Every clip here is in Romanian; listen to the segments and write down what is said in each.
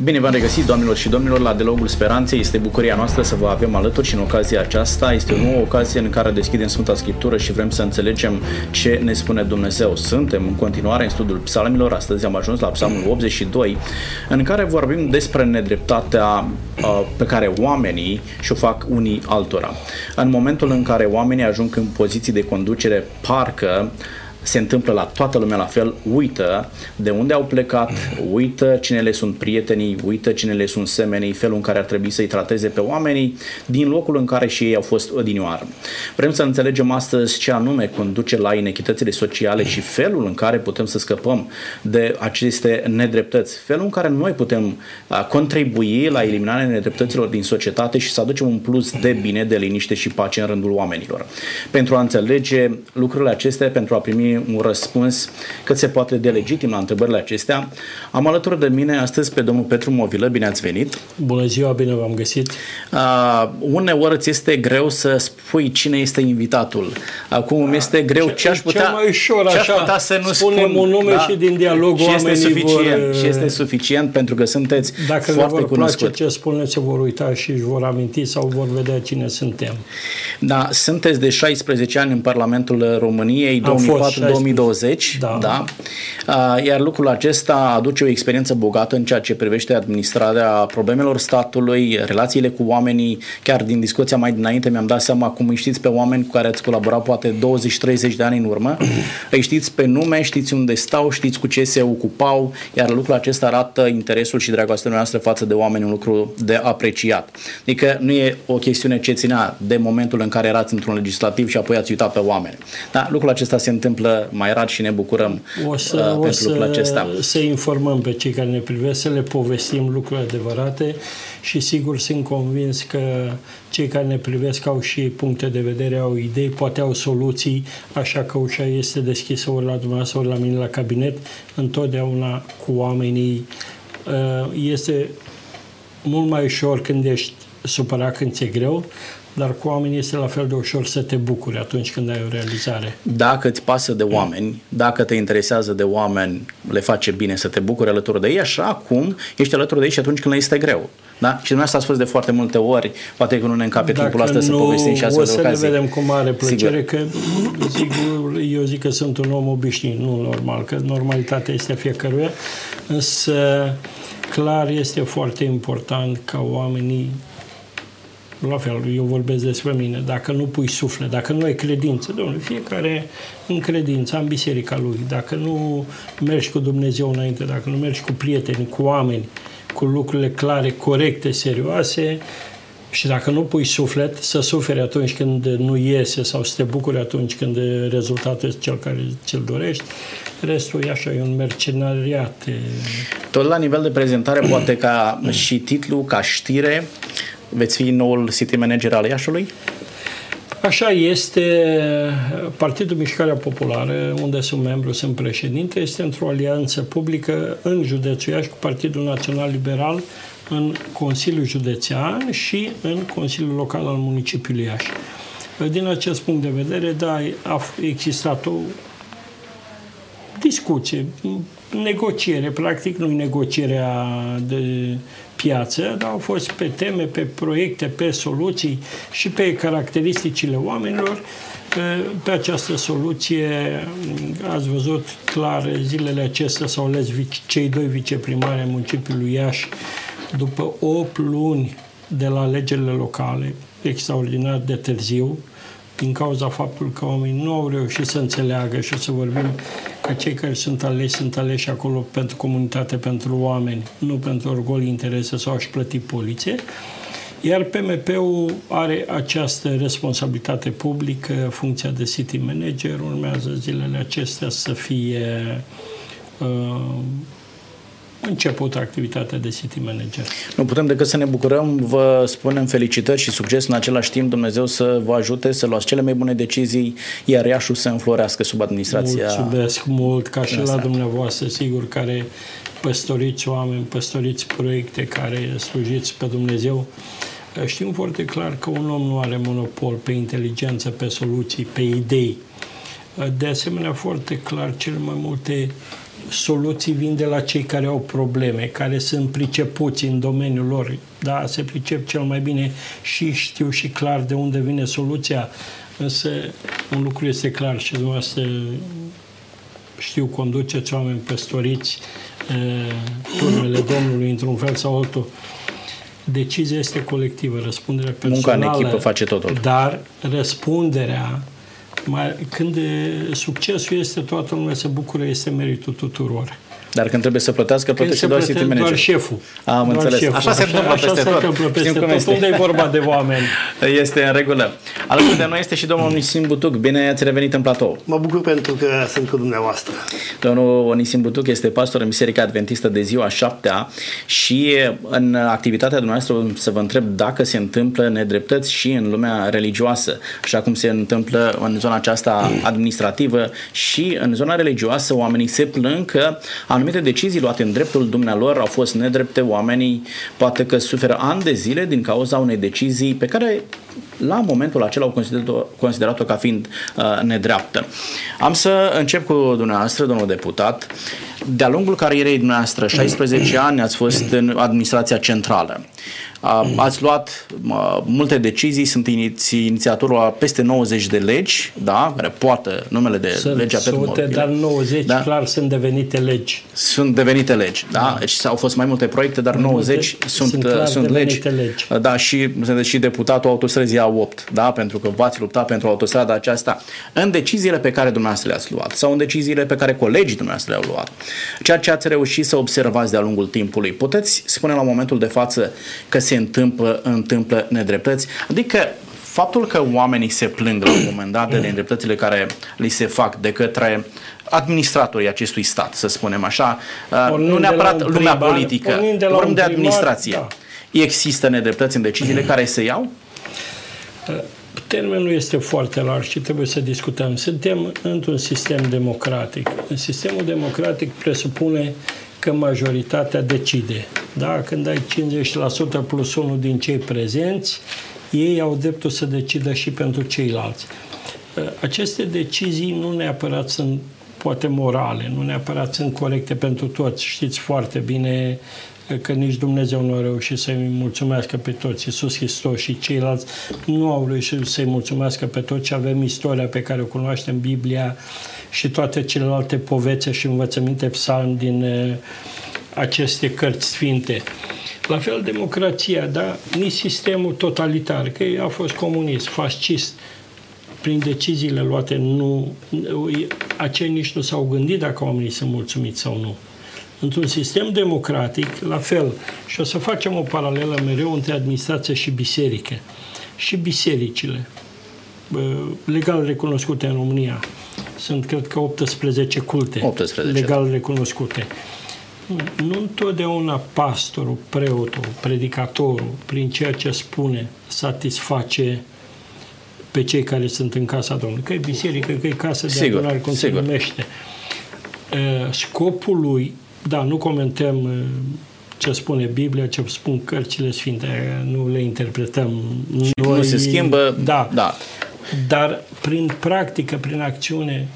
Bine v-am regăsit, doamnelor și domnilor, la Dialogul Speranței. Este bucuria noastră să vă avem alături și în ocazia aceasta este o nouă ocazie în care deschidem Sfânta Scriptură și vrem să înțelegem ce ne spune Dumnezeu. Suntem în continuare în studiul psalmilor, astăzi am ajuns la psalmul 82, în care vorbim despre nedreptatea pe care oamenii și-o fac unii altora. În momentul în care oamenii ajung în poziții de conducere, parcă se întâmplă la toată lumea la fel, uită de unde au plecat, uită cine le sunt prietenii, uită cine le sunt semenii, felul în care ar trebui să-i trateze pe oamenii din locul în care și ei au fost odinioară. Vrem să înțelegem astăzi ce anume conduce la inechitățile sociale și felul în care putem să scăpăm de aceste nedreptăți, felul în care noi putem contribui la eliminarea nedreptăților din societate și să aducem un plus de bine, de liniște și pace în rândul oamenilor. Pentru a înțelege lucrurile acestea, pentru a primi un răspuns cât se poate de legitim la întrebările acestea. Am alături de mine astăzi pe domnul Petru Movilă, bine ați venit. Bună ziua, bine v-am găsit. Uh, uneori ți este greu să spui cine este invitatul. Acum da, este greu ce aș putea, mai ușor, ce aș putea să nu spunem spun. un nume da, și din dialogul și este suficient, vor, și este suficient pentru că sunteți dacă foarte vor cunoscut. place ce spuneți, se vor uita și își vor aminti sau vor vedea cine suntem. Da, sunteți de 16 ani în Parlamentul României, 2004-2020 2020, da. da? Iar lucrul acesta aduce o experiență bogată în ceea ce privește administrarea problemelor statului, relațiile cu oamenii. Chiar din discuția mai dinainte mi-am dat seama cum îi știți pe oameni cu care ați colaborat poate 20-30 de ani în urmă. Îi știți pe nume, știți unde stau, știți cu ce se ocupau, iar lucrul acesta arată interesul și dragostea noastră față de oameni, un lucru de apreciat. Adică nu e o chestiune ce ținea de momentul în care erați într-un legislativ și apoi ați uitat pe oameni. Da, lucrul acesta se întâmplă mai rar și ne bucurăm o să, uh, pentru o să, lucrul acesta. Să informăm pe cei care ne privesc, să le povestim lucruri adevărate și sigur sunt convins că cei care ne privesc au și puncte de vedere, au idei, poate au soluții, așa că ușa este deschisă ori la dumneavoastră, ori la mine la cabinet, întotdeauna cu oamenii. Uh, este mult mai ușor când ești supărat când ți-e greu, dar cu oamenii este la fel de ușor să te bucuri atunci când ai o realizare. Dacă îți pasă de oameni, dacă te interesează de oameni, le face bine să te bucuri alături de ei, așa cum ești alături de ei și atunci când le este greu. Da? Și dumneavoastră a spus de foarte multe ori, poate că nu ne încape Dacă timpul ăsta să povestim și astfel o să de ocazii. ne vedem cu mare plăcere, sigur. că sigur, eu zic că sunt un om obișnuit, nu normal, că normalitatea este a fiecăruia, însă clar este foarte important ca oamenii la fel, eu vorbesc despre mine, dacă nu pui suflet, dacă nu ai credință, domnule, fiecare în credință, în biserica lui, dacă nu mergi cu Dumnezeu înainte, dacă nu mergi cu prieteni, cu oameni, cu lucrurile clare, corecte, serioase, și dacă nu pui suflet, să suferi atunci când nu iese sau să te bucuri atunci când rezultatul este cel care ți-l dorești, restul e așa, e un mercenariat. Tot la nivel de prezentare, poate ca și titlu, ca știre, veți fi noul city manager al Iașului? Așa este. Partidul Mișcarea Populară, unde sunt membru, sunt președinte, este într-o alianță publică în județul Iași cu Partidul Național Liberal în Consiliul Județean și în Consiliul Local al municipiului Iași. Din acest punct de vedere, da, a existat o discuție, negociere, practic nu negocierea de piață, dar au fost pe teme, pe proiecte, pe soluții și pe caracteristicile oamenilor. Pe această soluție ați văzut clar zilele acestea s-au ales cei doi viceprimari ai municipiului Iași după 8 luni de la alegerile locale, extraordinar de târziu, din cauza faptului că oamenii nu au reușit să înțeleagă și să vorbim că cei care sunt aleși sunt aleși acolo pentru comunitate, pentru oameni, nu pentru orgol, interese sau aș plăti poliție. Iar PMP-ul are această responsabilitate publică, funcția de city manager, urmează zilele acestea să fie uh, început activitatea de city manager. Nu putem decât să ne bucurăm, vă spunem felicitări și succes în același timp, Dumnezeu să vă ajute să luați cele mai bune decizii, iar Iașul să înflorească sub administrația. Mulțumesc mult, ca și la dumneavoastră, sigur, care păstoriți oameni, păstoriți proiecte, care slujiți pe Dumnezeu. Știm foarte clar că un om nu are monopol pe inteligență, pe soluții, pe idei. De asemenea, foarte clar, cel mai multe soluții vin de la cei care au probleme, care sunt pricepuți în domeniul lor, da, se pricep cel mai bine și știu și clar de unde vine soluția, însă un lucru este clar și dumneavoastră știu, conduceți oameni păstoriți, turmele Domnului într-un fel sau altul, decizia este colectivă, răspunderea personală. Munca în echipă face totul. Dar răspunderea mai, când succesul este, toată lumea se bucură, este meritul tuturor. Dar când trebuie să plătească, plătește doar city manager. Doar șeful. Am doar înțeles. Șeful. Așa se întâmplă așa peste se tot. Întâmplă peste Știm cum tot. este. Unde e vorba de oameni? Este în regulă. Alături de noi este și domnul Onisim Butuc. Bine ați revenit în platou. Mă bucur pentru că sunt cu dumneavoastră. Domnul Onisim Butuc este pastor în Biserica Adventistă de ziua șaptea și în activitatea dumneavoastră să vă întreb dacă se întâmplă nedreptăți și în lumea religioasă, așa cum se întâmplă în zona aceasta administrativă și în zona religioasă oamenii se plâng că anumite decizii luate în dreptul dumnealor au fost nedrepte, oamenii poate că suferă ani de zile din cauza unei decizii pe care la momentul acela au considerat-o, considerat-o ca fiind uh, nedreaptă. Am să încep cu dumneavoastră, domnul deputat. De-a lungul carierei dumneavoastră, 16 ani ați fost în administrația centrală. Uh, ați luat uh, multe decizii, sunt iniți, inițiatorul a peste 90 de legi, da, care poartă numele de Sunt legea pe sute, dar 90 Da. clar sunt devenite legi. sunt devenite legi, da? Deci au fost mai multe proiecte, dar 90 multe sunt, sunt sunt, clar sunt legi. devenite legi. Da, și sunteți și deputatul autostrăzii A8, da? Pentru că v-ați luptat pentru autostrada aceasta. În deciziile pe care dumneavoastră le-ați luat sau în deciziile pe care colegii dumneavoastră le-au luat, ceea ce ați reușit să observați de-a lungul timpului, puteți spune la momentul de față că se întâmplă, întâmplă nedreptăți? Adică faptul că oamenii se plâng la un moment dat de nedreptățile care li se fac de către administratorii acestui stat, să spunem așa, uh, Pornind nu de la neapărat un lumea primar, politică, pornind de la vorbim un de primar, administrație. da. Există nedreptăți în deciziile care se iau? Termenul este foarte larg și trebuie să discutăm. Suntem într-un sistem democratic. Sistemul democratic presupune că majoritatea decide. Da? Când ai 50% plus unul din cei prezenți, ei au dreptul să decidă și pentru ceilalți. Aceste decizii nu neapărat sunt poate morale, nu neapărat sunt corecte pentru toți. Știți foarte bine că nici Dumnezeu nu a reușit să-i mulțumească pe toți. Iisus Hristos și ceilalți nu au reușit să-i mulțumească pe toți și avem istoria pe care o cunoaștem, Biblia și toate celelalte povețe și învățăminte psalm din uh, aceste cărți sfinte. La fel, democrația, da? Nici sistemul totalitar, că a fost comunist, fascist, prin deciziile luate, nu, acei nici nu s-au gândit dacă oamenii sunt mulțumiți sau nu. Într-un sistem democratic, la fel, și o să facem o paralelă mereu între administrație și biserică. Și bisericile, bă, legal recunoscute în România, sunt, cred că, 18 culte 18. legal recunoscute. Nu, nu întotdeauna pastorul, preotul, predicatorul, prin ceea ce spune, satisface pe cei care sunt în casa Domnului. Că e biserică, că e casă de Sigur, adunare, cum sigur. se numește. Uh, Scopul lui, da, nu comentăm uh, ce spune Biblia, ce spun cărțile sfinte, nu le interpretăm. nu se schimbă, Da. da. Dar prin practică, prin acțiune,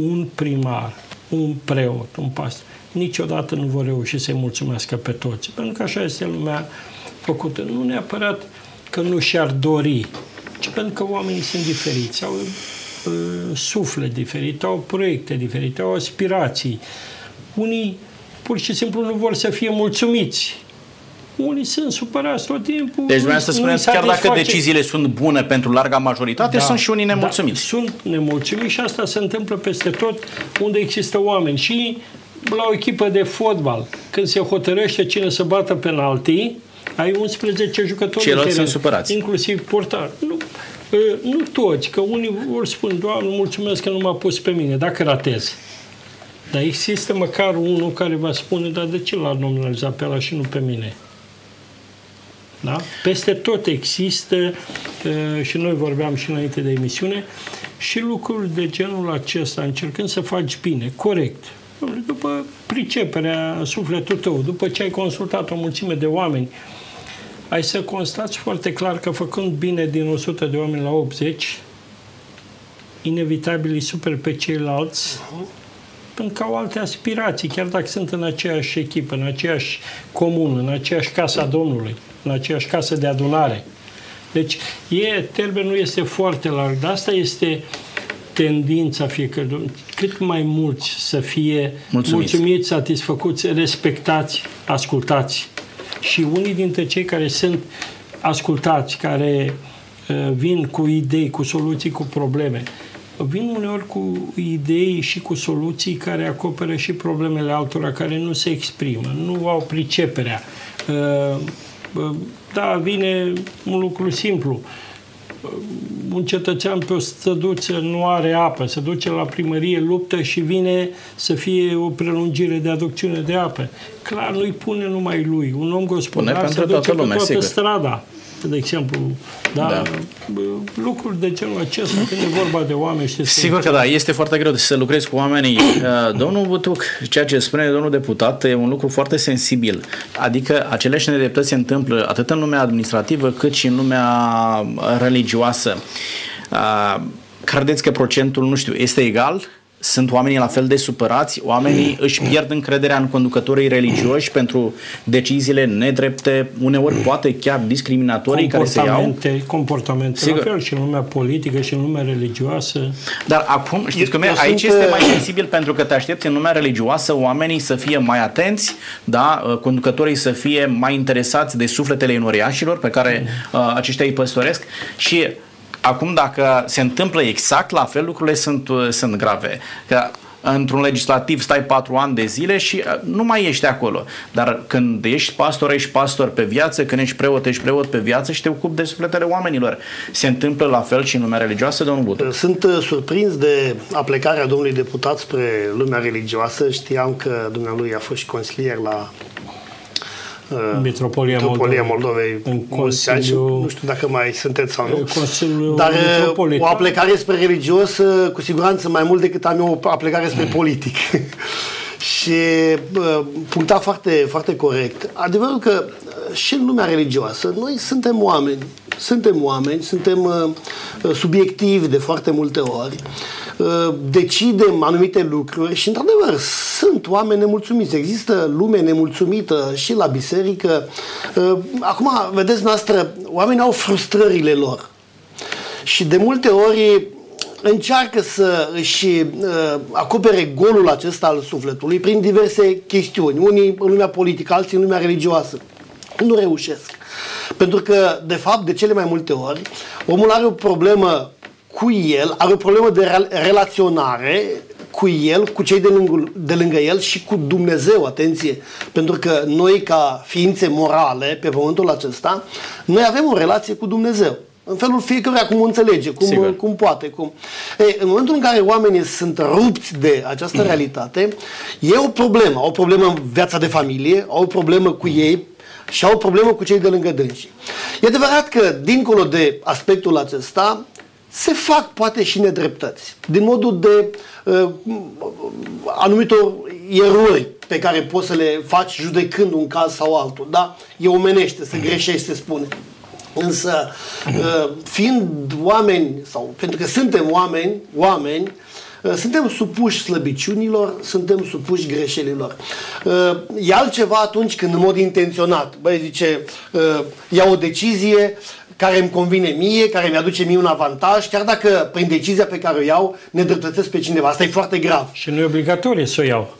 un primar, un preot, un pastor, niciodată nu vor reuși să-i mulțumească pe toți. Pentru că așa este lumea făcută. Nu neapărat că nu și-ar dori, ci pentru că oamenii sunt diferiți, au uh, suflet diferit, au proiecte diferite, au aspirații. Unii pur și simplu nu vor să fie mulțumiți. Unii sunt supărați tot timpul. Deci vreau să nu-i spuneți, chiar dacă satisface. deciziile sunt bune pentru larga majoritate, Da. sunt și unii nemulțumiți. Da, sunt nemulțumiți și asta se întâmplă peste tot unde există oameni. Și la o echipă de fotbal, când se hotărăște cine să bată penaltii, ai 11 jucători Ceilalți în teren, sunt supărați. Inclusiv portar. Nu, ă, nu toți, că unii vor spune, Doamne, mulțumesc că nu m-a pus pe mine, dacă ratez. Dar există măcar unul care va spune, dar de ce l-a nominalizat pe ăla și nu pe mine? Da? Peste tot există, uh, și noi vorbeam și înainte de emisiune, și lucruri de genul acesta, încercând să faci bine, corect. După priceperea sufletul tău, după ce ai consultat o mulțime de oameni, ai să constați foarte clar că făcând bine din 100 de oameni la 80, inevitabil îi super pe ceilalți, încă au alte aspirații, chiar dacă sunt în aceeași echipă, în aceeași comună, în aceeași casa Domnului, în aceeași casă de adunare. Deci, e, termenul este foarte larg, dar asta este tendința fiecărui, cât mai mulți să fie Mulțumiți. mulțumiți, satisfăcuți, respectați, ascultați. Și unii dintre cei care sunt ascultați, care uh, vin cu idei, cu soluții, cu probleme, vin uneori cu idei și cu soluții care acoperă și problemele altora care nu se exprimă, nu au priceperea. Uh, uh, Da, vine un lucru simplu. Un cetățean pe o stăduță nu are apă, se duce la primărie, luptă și vine să fie o prelungire de aducțiune de apă. Clar, nu-i pune numai lui. Un om gospodar Pune se pentru duce toată pe lumea, toată sigur. strada, de exemplu. Da, Da. da. Lucruri de genul acesta, când e vorba de oameni, știți că- Sigur că da, este foarte greu să lucrezi cu oamenii. Uh, Domnul Butuc, ceea ce spune domnul deputat, e un lucru foarte sensibil. Adică aceleași nedreptăți se întâmplă atât în lumea administrativă cât și în lumea religioasă. Uh, Credeți că procentul, nu știu, este egal? Sunt oamenii la fel de supărați? Oamenii își pierd încrederea în conducătorii religioși pentru deciziile nedrepte, uneori poate chiar discriminatorii care se iau? comportamente, comportamente Sigur. la fel și în lumea politică și în lumea religioasă. Dar acum, știți cum e? Eu Aici sunt, este uh, mai sensibil pentru că te aștepți în lumea religioasă oamenii să fie mai atenți, da? Uh, conducătorii să fie mai interesați de sufletele înoriașilor pe care uh, aceștia îi păstoresc și acum dacă se întâmplă exact la fel, lucrurile sunt, uh, sunt grave. Că într-un legislativ stai patru ani de zile și uh, nu mai ești acolo. Dar când ești pastor, ești pastor pe viață, când ești preot, ești preot pe viață și te ocupi de sufletele oamenilor. Se întâmplă la fel și în lumea religioasă, domnul Butu? Sunt uh, surprins de aplecarea domnului deputat spre lumea religioasă. Știam că dumnealui a fost și consilier la uh, Mitropolia Metropolia Moldovei. Moldovei. În mulți ani. Consiliul- Nu știu dacă mai sunteți sau nu. Consiliul Dar uh, Metropolitan. o aplecare spre religios, uh, cu siguranță mai mult decât am eu o aplecare spre politic. Și uh, puncta foarte, foarte corect. Adevărul că uh, și în lumea religioasă noi suntem oameni. Suntem oameni, suntem uh, uh, subiectivi de foarte multe ori, uh, decidem anumite lucruri și, într-adevăr, sunt oameni nemulțumiți. Există lume nemulțumită și la biserică. Uh, Acum, vedeți noastră, oamenii au frustrările lor. Și de multe ori încearcă să își uh, acopere golul acesta al sufletului prin diverse chestiuni. Unii în lumea politică, alții în lumea religioasă. Nu reușesc. Pentru că, de fapt, de cele mai multe ori, omul are o problemă cu el, are o problemă de rel- relaționare cu el, cu cei de lângă, de lângă el și cu Dumnezeu, atenție. Pentru că noi, ca ființe morale pe pământul acesta, noi avem o relație cu Dumnezeu. În felul fiecăruia cum o înțelege, cum, Sigur. cum poate. Cum... Ei, în momentul în care oamenii sunt rupți de această realitate, e o problemă. Au o problemă în viața de familie, au o problemă cu ei și au o problemă cu cei de lângă dânsii. E adevărat că, dincolo de aspectul acesta, se fac poate și nedreptăți. Din modul de uh, anumitor erori pe care poți să le faci judecând un caz sau altul. Da? E omenește să greșești, se spune. Însă, uh, fiind oameni, sau pentru că suntem oameni, oameni, uh, suntem supuși slăbiciunilor, suntem supuși greșelilor. Uh, E altceva atunci când în mod intenționat, băi, zice, uh, iau o decizie care îmi convine mie, care mi-aduce mie un avantaj, chiar dacă prin decizia pe care o iau ne dreptățesc pe cineva. Asta e foarte grav. Și nu e obligatorie să o iau.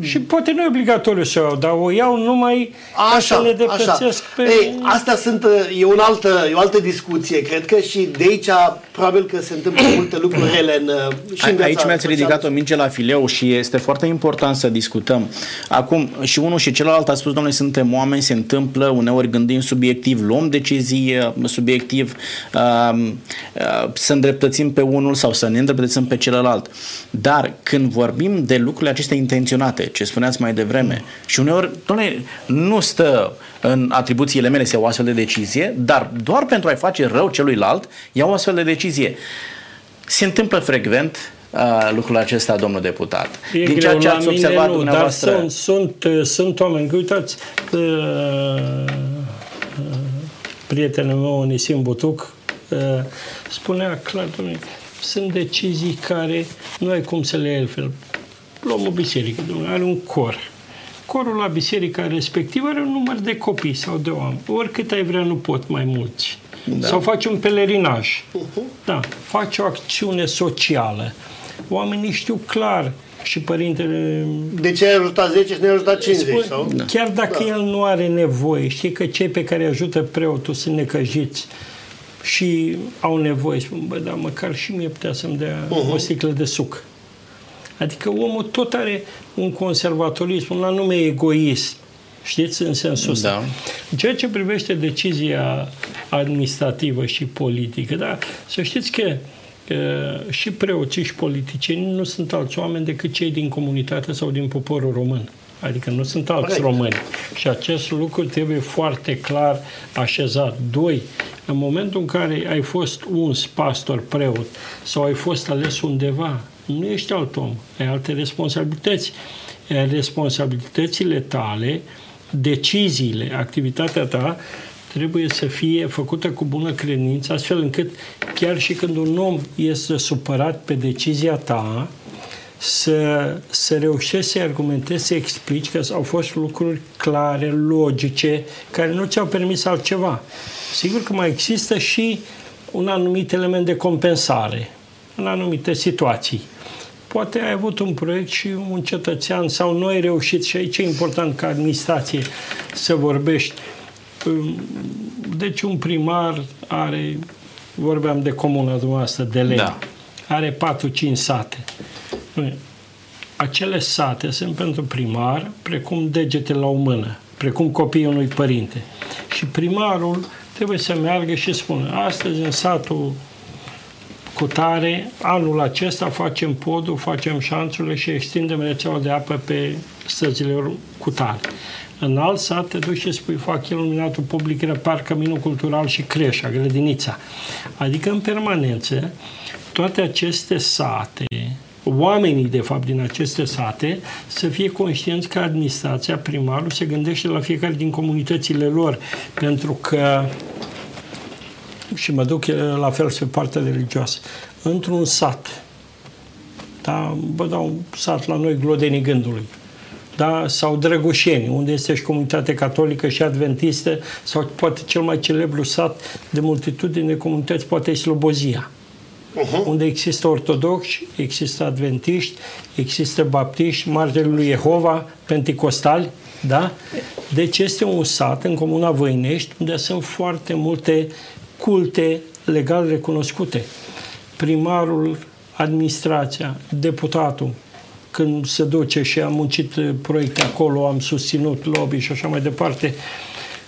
Și poate nu e obligatoriu să o iau, dar o iau numai ca să le depățesc pe... Ei, astea sunt, uh, e, un altă, e o altă discuție. Cred că și de aici probabil că se întâmplă multe lucruri rele în, uh, și în A- viața Aici mi-ați socială. ridicat o minge la fileu și este foarte important să discutăm. Acum, și unul și celălalt a spus, domnule, suntem oameni, se întâmplă, uneori gândim subiectiv, luăm decizii uh, subiectiv, uh, uh, să îndreptățim pe unul sau să ne îndreptățim pe celălalt. Dar când vorbim de lucrurile acestea intenționate, ce spuneați mai devreme, și uneori, domnule, nu stă în atribuțiile mele să iau o astfel de decizie, dar doar pentru a-i face rău celuilalt, iau o astfel de decizie. Se întâmplă frecvent uh, lucrul acesta, domnul deputat. E Din greu ceea ce la ați mine, observat nu, dumneavoastră. Dar sunt, sunt, uh, sunt oameni, că uitați, uh, uh, prietenul meu, Onisim Butuc, uh, spunea clar, domnule, sunt decizii care nu ai cum să le iei altfel. Luăm o biserică, domnule, are un cor. Corul la biserica respectivă are un număr de copii sau de oameni. Oricât ai vrea, nu pot mai mulți. Da. Sau faci un pelerinaj. Uh-huh. Da, faci o acțiune socială. Oamenii știu clar și părintele... De ce ai ajutat 10 și ne-ai ajutat 50? Spune, sau? Da. Chiar dacă da. el nu are nevoie, știi că cei pe care ajută preotul sunt necăjiți și au nevoie, spun, bă, dar măcar și mie putea să-mi dea uh-huh. o sticlă de suc. Adică omul tot are un conservatorism, un anume egoism. Știți, în sensul ăsta. Da. În ceea ce privește decizia administrativă și politică, da, să știți că și preoții și politicieni nu sunt alți oameni decât cei din comunitate sau din poporul român. Adică nu sunt alți Correct. români. Și acest lucru trebuie foarte clar așezat. Doi, în momentul în care ai fost uns pastor, preot sau ai fost ales undeva, nu ești alt om, ai alte responsabilități. Ai responsabilitățile tale, deciziile, activitatea ta trebuie să fie făcută cu bună credință, astfel încât chiar și când un om este supărat pe decizia ta, să, să reușești să argumentezi, să explici că au fost lucruri clare, logice, care nu ți-au permis altceva. Sigur că mai există și un anumit element de compensare în anumite situații. Poate ai avut un proiect și un cetățean sau nu ai reușit și aici e important ca administrație să vorbești deci un primar are, vorbeam de comuna dumneavoastră, de lei, da. are 4-5 sate. Acele sate sunt pentru primar precum degete la o mână, precum copiii unui părinte. Și primarul trebuie să meargă și spună, astăzi în satul cu tare, anul acesta facem podul, facem șanțurile și extindem rețeaua de apă pe străzile cu tare. În alt sat te duci și spui fac iluminatul public, repar căminul cultural și creșa, grădinița. Adică în permanență toate aceste sate, oamenii de fapt din aceste sate să fie conștienți că administrația, primarul se gândește la fiecare din comunitățile lor, pentru că și mă duc la fel și pe partea religioasă, într-un sat, da, vă dau un sat la noi, Glodenii Gândului, da? sau Drăgușeni, unde este și comunitate catolică și adventistă, sau poate cel mai celebru sat de multitudine de comunități, poate Slobozia. Uh-huh. unde există ortodoxi, există adventiști, există baptiști, martele lui Jehova, penticostali, da? Deci este un sat în comuna Văinești unde sunt foarte multe culte legal recunoscute. Primarul, administrația, deputatul, când se duce și am muncit proiecte acolo, am susținut lobby și așa mai departe,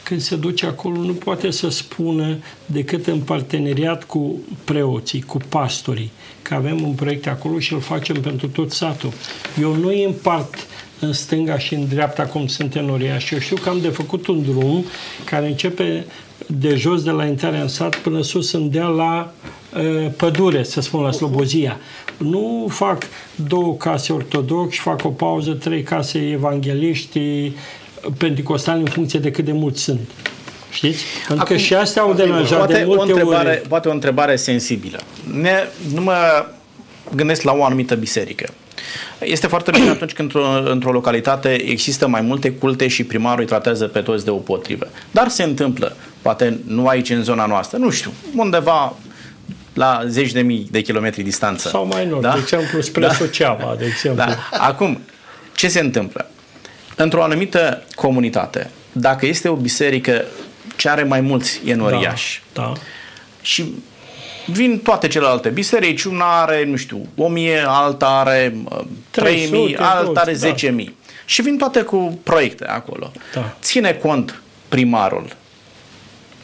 când se duce acolo nu poate să spună decât în parteneriat cu preoții, cu pastorii, că avem un proiect acolo și îl facem pentru tot satul. Eu nu îi împart în stânga și în dreapta cum sunt în Oriaș. Eu știu că am de făcut un drum care începe de jos de la intrarea în sat până sus în deal la uh, pădure, să spun, la Slobozia. Nu fac două case ortodoxi, fac o pauză, trei case evangeliști, penticostali în funcție de cât de mulți sunt. Știți? Pentru Acum, că și astea au deranjat poate de multe o întrebare, ori. Poate o întrebare sensibilă. Ne, nu mă gândesc la o anumită biserică. Este foarte bine atunci când într-o, într-o localitate există mai multe culte și primarul îi tratează pe toți de o potrivă. Dar se întâmplă, poate nu aici în zona noastră, nu știu, undeva la zeci de mii de kilometri distanță. Sau mai nord, da? de exemplu spre da? Suceava, de exemplu. Da. Acum, ce se întâmplă? Într-o anumită comunitate, dacă este o biserică ce are mai mulți enoriași da, da. și vin toate celelalte biserici, una are, nu știu, o mie, alta are trei mii, alta are da. zece da. mii. Și vin toate cu proiecte acolo. Da. Ține cont primarul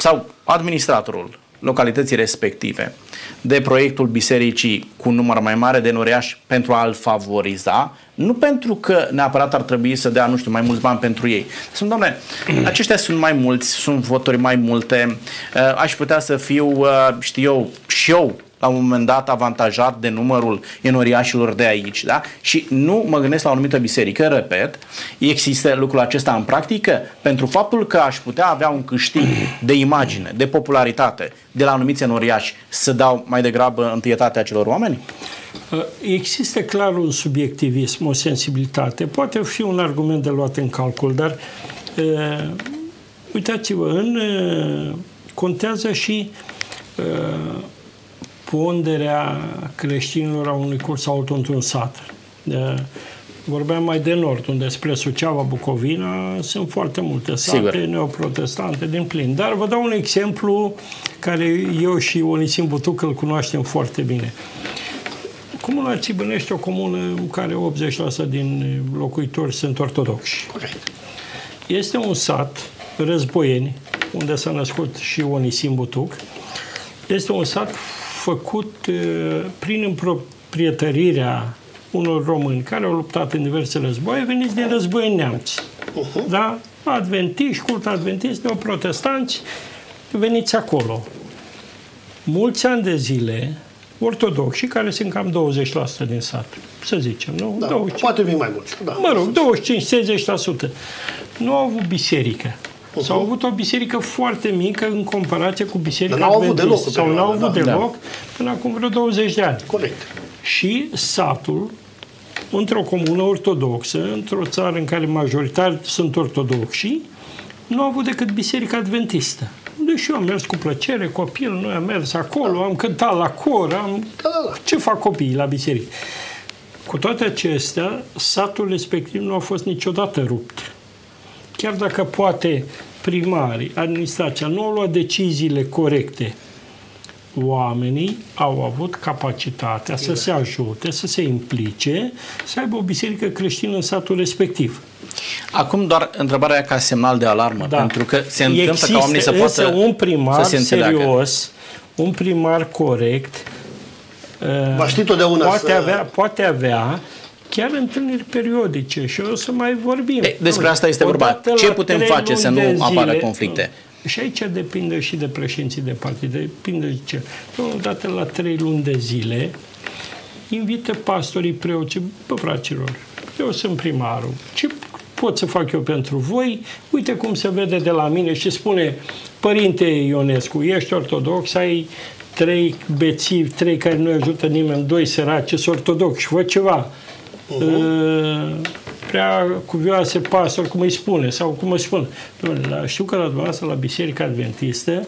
sau administratorul localității respective de proiectul bisericii cu un număr mai mare de noriași pentru a-l favoriza, nu pentru că neapărat ar trebui să dea, nu știu, mai mulți bani pentru ei. Sunt, doamne, aceștia sunt mai mulți, sunt voturi mai multe, uh, aș putea să fiu, uh, știu eu, și eu la un moment dat avantajat de numărul enoriașilor de aici, da? Și nu mă gândesc la o anumită biserică, repet, există lucrul acesta în practică pentru faptul că aș putea avea un câștig de imagine, de popularitate de la anumiți enoriași să dau mai degrabă întâietatea celor oameni? Uh, există clar un subiectivism, o sensibilitate. Poate fi un argument de luat în calcul, dar uh, uitați-vă, în, uh, contează și uh, ponderea creștinilor a unui curs sau altul într-un sat. Uh, vorbeam mai de nord, unde spre Suceava, Bucovina, sunt foarte multe sate Sigur. neoprotestante din plin. Dar vă dau un exemplu care eu și Onisim Butuc îl cunoaștem foarte bine. Comuna Țibănești o comună în care 80% din locuitori sunt ortodoxi. Corect. Este un sat, Războieni, unde s-a născut și Onisim Butuc. Este un sat făcut uh, prin împroprietărirea unor români care au luptat în diverse războaie, veniți din război neamți. Uh-huh. Da? Adventiști, cult adventist, neoprotestanți, veniți acolo. Mulți ani de zile, ortodoxi, care sunt cam 20% din sat, să zicem, nu? Da, 20. Poate fi mai mulți. Da. Mă rog, 25-30%. Nu au avut biserică. Uh-huh. Sau au avut o biserică foarte mică în comparație cu biserica Dar n-au avut deloc. Sau n-au avut da. deloc da. până acum vreo 20 de ani. Corect. Și satul, într-o comună ortodoxă, într-o țară în care majoritar sunt ortodoxi, nu au avut decât biserica adventistă. Deși eu am mers cu plăcere, copil, noi am mers acolo, am cântat la cor, am... Da, da, da. Ce fac copiii la biserică? Cu toate acestea, satul respectiv nu a fost niciodată rupt. Chiar dacă poate primarii, administrația nu au luat deciziile corecte, oamenii au avut capacitatea să se ajute, să se implice, să aibă o biserică creștină în satul respectiv. Acum doar întrebarea ca semnal de alarmă, da. pentru că se întâmplă Există, ca oamenii să poată un primar să se serios, un primar corect, Va ști totdeauna poate, să... avea, poate avea chiar întâlniri periodice și o să mai vorbim. Ei, despre asta este vorba. Ce putem face să nu zile, apară conflicte? Și aici depinde și de președinții de partid, depinde de ce. Odată la trei luni de zile, invită pastorii preoții, bă, fraților, eu sunt primarul, ce pot să fac eu pentru voi? Uite cum se vede de la mine și spune, părinte Ionescu, ești ortodox, ai trei bețivi, trei care nu ajută nimeni, doi săraci, sunt ortodoxi, fă ceva. Uh-huh. Prea cuvioase pastor, cum îi spune, sau cum își spune. Dom'le, știu că la dumneavoastră, la Biserica Adventistă,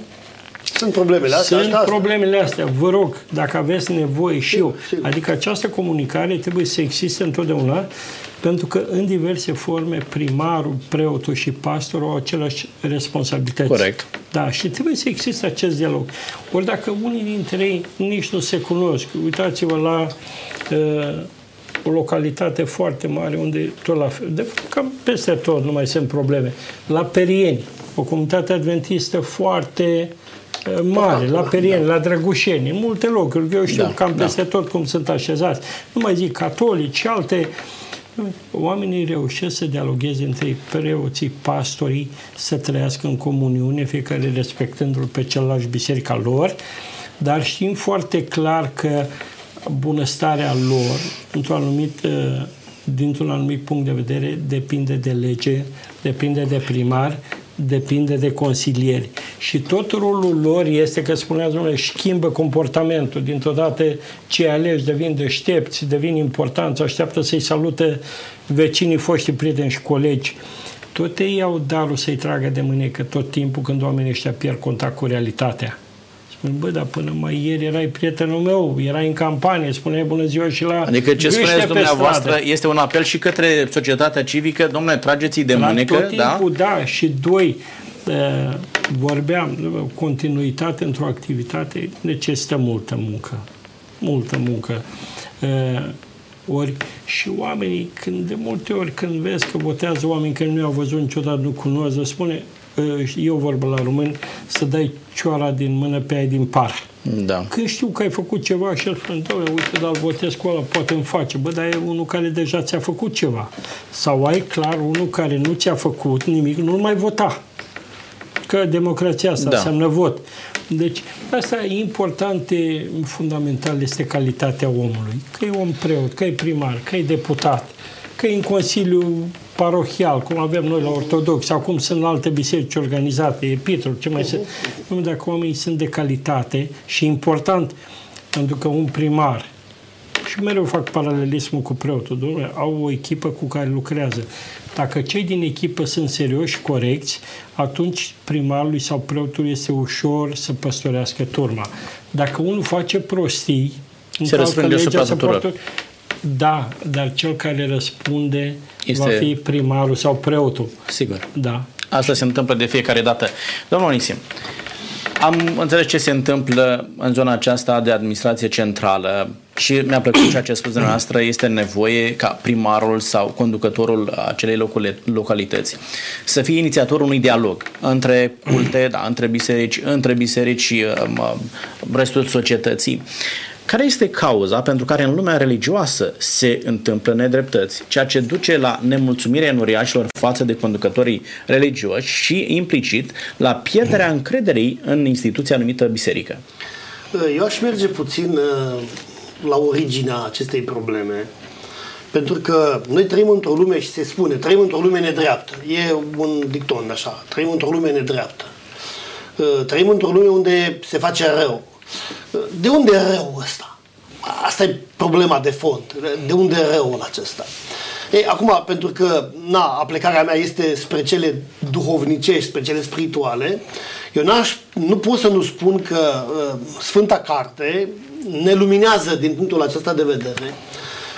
sunt problemele astea. Sunt asta, problemele astea. Vă rog, dacă aveți nevoie și eu. Adică această comunicare trebuie să existe întotdeauna, pentru că în diverse forme primarul, preotul și pastorul au aceleași responsabilități. Corect. Da, și trebuie să existe acest dialog. Ori dacă unii dintre ei nici nu se cunosc, uitați-vă la uh, o localitate foarte mare unde tot la fel, de fapt, cam peste tot nu mai sunt probleme. La Perieni, o comunitate adventistă foarte uh, mare, la Perieni, da. la Drăgușeni, în multe locuri. Eu știu da, cam da. peste tot cum sunt așezați. Nu mai zic catolici și alte Oamenii reușesc să dialogueze între preoții, pastorii, să trăiască în comuniune, fiecare respectându-l pe celălalt biserica lor, dar știm foarte clar că bunăstarea lor, într-un anumit, uh, dintr-un anumit punct de vedere, depinde de lege, depinde de primar, depinde de consilieri. Și tot rolul lor este că spuneați, domnule, schimbă comportamentul. Dintr-o dată cei aleși devin deștepți, devin importanți, așteaptă să-i salute vecinii, foștii prieteni și colegi. Tot ei au darul să-i tragă de mânecă tot timpul când oamenii ăștia pierd contact cu realitatea. Spune, bă, dar până mai ieri erai prietenul meu, erai în campanie, spuneai bună ziua și la Adică ce spuneți dumneavoastră este un apel și către societatea civică, domnule, trageți-i de la mânecă, tot da? timpul, da? da, și doi, uh, vorbeam, continuitate într-o activitate necesită multă muncă. Multă muncă. Uh, ori și oamenii, când de multe ori când vezi că votează oameni care nu au văzut niciodată, nu cunosc, spune, eu vorbă la român, să dai cioara din mână pe aia din par. Da. Când știu că ai făcut ceva și el spune, doamne, uite, dar votez cu ăla, poate îmi face. Bă, dar e unul care deja ți-a făcut ceva. Sau ai clar unul care nu ți-a făcut nimic, nu mai vota. Că democrația asta da. înseamnă vot. Deci, asta e important, e, fundamental, este calitatea omului. Că e om preot, că e primar, că e deputat, că e în Consiliu parohial, cum avem noi la ortodox, sau cum sunt la alte biserici organizate, epitol, ce mai sunt. Nu, dacă oamenii sunt de calitate și important, pentru că un primar, și mereu fac paralelismul cu preotul, domnule, au o echipă cu care lucrează. Dacă cei din echipă sunt serioși și corecți, atunci primarului sau preotului este ușor să păstorească turma. Dacă unul face prostii, se răspunde asupra tuturor. Da, dar cel care răspunde este... va fi primarul sau preotul. Sigur. Da. Asta se întâmplă de fiecare dată. Domnul Onisim, am înțeles ce se întâmplă în zona aceasta de administrație centrală și mi-a plăcut ceea ce a spus dumneavoastră, este nevoie ca primarul sau conducătorul acelei localități să fie inițiatorul unui dialog între culte, da, între biserici, între biserici și uh, restul societății. Care este cauza pentru care în lumea religioasă se întâmplă nedreptăți, ceea ce duce la nemulțumirea enuriașilor față de conducătorii religioși și implicit la pierderea încrederii în instituția numită biserică? Eu aș merge puțin uh, la originea acestei probleme, pentru că noi trăim într-o lume și se spune, trăim într-o lume nedreaptă. E un dicton așa, trăim într-o lume nedreaptă. Uh, trăim într-o lume unde se face rău de unde e răul ăsta? Asta e problema de fond. De unde e răul acesta? E, acum, pentru că na, aplicarea mea este spre cele duhovnicești, spre cele spirituale, eu n-aș, nu pot să nu spun că uh, Sfânta Carte ne luminează din punctul acesta de vedere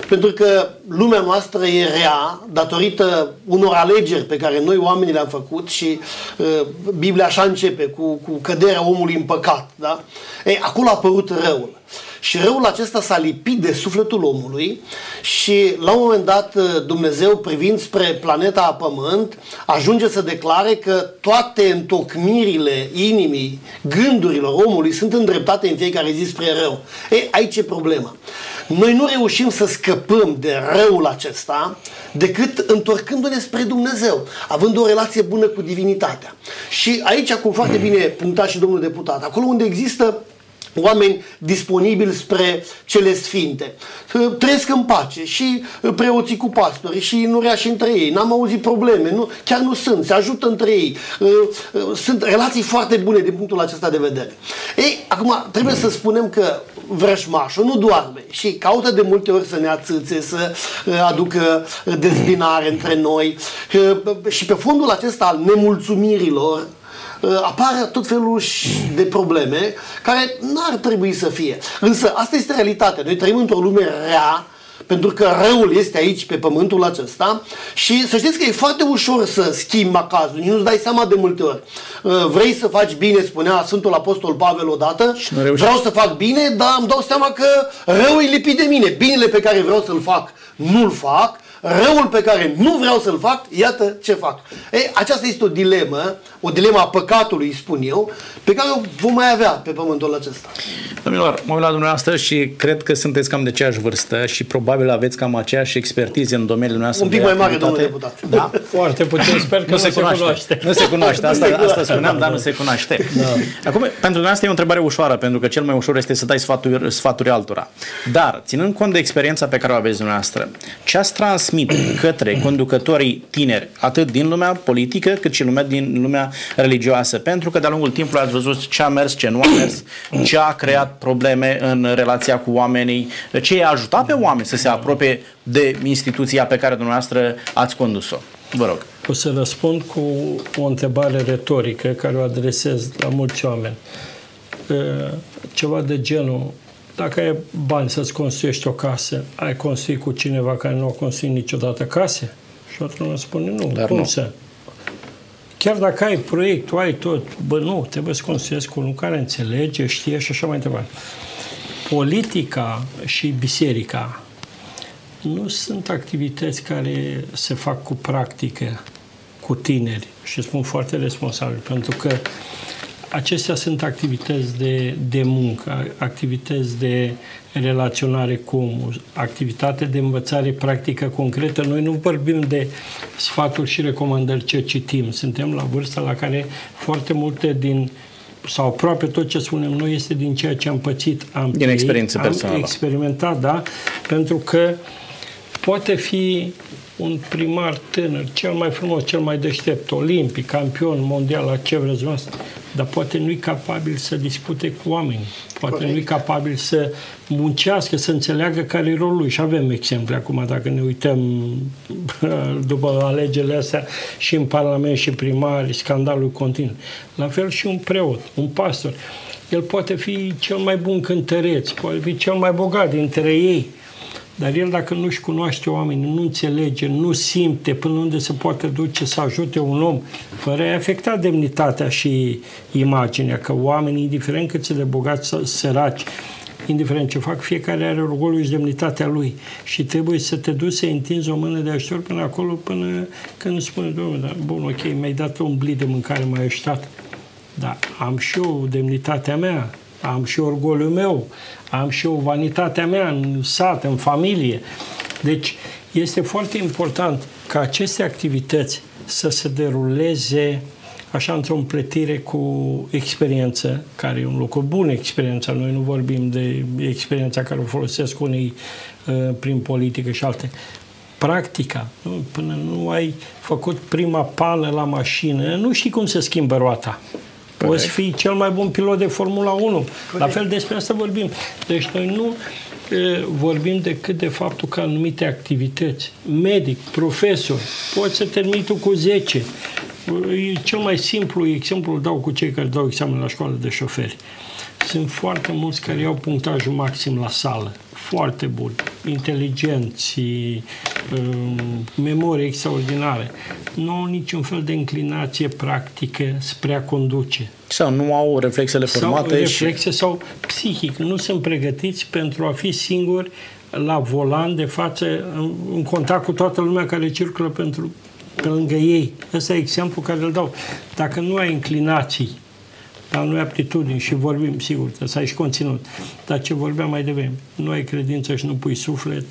pentru că lumea noastră e rea datorită unor alegeri pe care noi oamenii le-am făcut și uh, Biblia așa începe cu, cu căderea omului în păcat. Da? Ei, acolo a apărut răul. Și răul acesta s-a lipit de sufletul omului și la un moment dat uh, Dumnezeu privind spre planeta Pământ ajunge să declare că toate întocmirile inimii, gândurilor omului sunt îndreptate în fiecare zi spre rău. Ei, aici e problema. Noi nu reușim să scăpăm de răul acesta decât întorcându-ne spre Dumnezeu, având o relație bună cu divinitatea. Și aici, cum foarte bine puncta și domnul deputat, acolo unde există oameni disponibili spre cele sfinte. Trăiesc în pace și preoții cu pastori și și între ei. N-am auzit probleme, nu, chiar nu sunt, se ajută între ei. Sunt relații foarte bune din punctul acesta de vedere. Ei, acum trebuie să spunem că vrășmașul nu doarme și caută de multe ori să ne ațâțe, să aducă dezbinare între noi și pe fondul acesta al nemulțumirilor Uh, apar tot felul de probleme care n-ar trebui să fie. Însă asta este realitatea. Noi trăim într-o lume rea, pentru că răul este aici pe pământul acesta și să știți că e foarte ușor să schimbi macazul, nu-ți dai seama de multe ori. Uh, vrei să faci bine, spunea Sfântul Apostol Pavel odată, vreau să fac bine, dar îmi dau seama că răul e lipit de mine. Binele pe care vreau să-l fac, nu-l fac răul pe care nu vreau să-l fac, iată ce fac. Ei, aceasta este o dilemă, o dilemă a păcatului, spun eu, pe care o vom mai avea pe pământul acesta. Domnilor, mă uit la dumneavoastră și cred că sunteți cam de aceeași vârstă și probabil aveți cam aceeași expertiză în domeniul dumneavoastră. Un pic mai mare, domnule deputat. Da, foarte puțin, sper că nu, nu se, cunoaște. cunoaște. Nu se cunoaște, asta, asta spuneam, dar nu se cunoaște. Da. Acum, pentru dumneavoastră e o întrebare ușoară, pentru că cel mai ușor este să dai sfaturi, sfaturi altora. Dar, ținând cont de experiența pe care o aveți dumneavoastră, ce ați transmit către conducătorii tineri, atât din lumea politică, cât și lumea din lumea religioasă? Pentru că de-a lungul timpului ați văzut ce a mers, ce nu a mers, ce a creat probleme în relația cu oamenii, ce i-a ajutat pe oameni să se apropie de instituția pe care dumneavoastră ați condus-o. Vă rog. O să răspund cu o întrebare retorică care o adresez la mulți oameni. Ceva de genul, dacă ai bani să-ți construiești o casă, ai construit cu cineva care nu a construit niciodată case? Și atunci spune nu. Dar Cum nu. să? Chiar dacă ai proiect, tu ai tot, bă, nu, trebuie să construiesc cu unul care înțelege, știe și așa mai departe. Politica și biserica nu sunt activități care se fac cu practică, cu tineri și spun foarte responsabil, pentru că acestea sunt activități de, de muncă, activități de relaționare cu activitate de învățare practică concretă. Noi nu vorbim de sfaturi și recomandări ce citim. Suntem la vârsta la care foarte multe din sau aproape tot ce spunem noi este din ceea ce am pățit, am din experiență personală. Am experimentat, da, pentru că poate fi un primar tânăr, cel mai frumos, cel mai deștept, olimpic, campion mondial, la ce vreți voastră, dar poate nu-i capabil să discute cu oamenii, poate Corect. nu-i capabil să muncească, să înțeleagă care e rolul lui. Și avem exemple acum, dacă ne uităm după alegerile astea și în Parlament și primari, scandalul continuu. La fel și un preot, un pastor. El poate fi cel mai bun cântăreț, poate fi cel mai bogat dintre ei, dar el dacă nu-și cunoaște oamenii, nu înțelege, nu simte până unde se poate duce să ajute un om, fără a afecta demnitatea și imaginea, că oamenii, indiferent cât de bogați sau săraci, indiferent ce fac, fiecare are orgolul și demnitatea lui. Și trebuie să te duci să întinzi o mână de ajutor până acolo, până când spune, domnule, da, bun, ok, mi-ai dat un blit de mâncare, m-ai ajutat. Dar am și eu demnitatea mea, am și orgoliul meu, am și o vanitatea mea în sat, în familie. Deci este foarte important ca aceste activități să se deruleze așa într-o împletire cu experiență, care e un lucru bun, experiența. Noi nu vorbim de experiența care o folosesc unii uh, prin politică și alte. Practica, nu? până nu ai făcut prima pană la mașină, nu știi cum se schimbă roata. Corect. Poți fi cel mai bun pilot de Formula 1. Corect. La fel despre asta vorbim. Deci noi nu e, vorbim decât de faptul că anumite activități, medic, profesor, poți să termini tu cu 10. E cel mai simplu exemplu îl dau cu cei care dau examen la școală de șoferi. Sunt foarte mulți care iau punctajul maxim la sală foarte buni, inteligenți, um, memorie extraordinare. Nu au niciun fel de inclinație practică spre a conduce. Sau nu au reflexele formate sau reflexe și... sau psihic. Nu sunt pregătiți pentru a fi singuri la volan de față, în contact cu toată lumea care circulă pentru, pe lângă ei. Ăsta e exemplu care îl dau. Dacă nu ai inclinații dar nu ai aptitudini și vorbim, sigur, să ai și conținut. Dar ce vorbeam mai devreme, nu ai credință și nu pui suflet,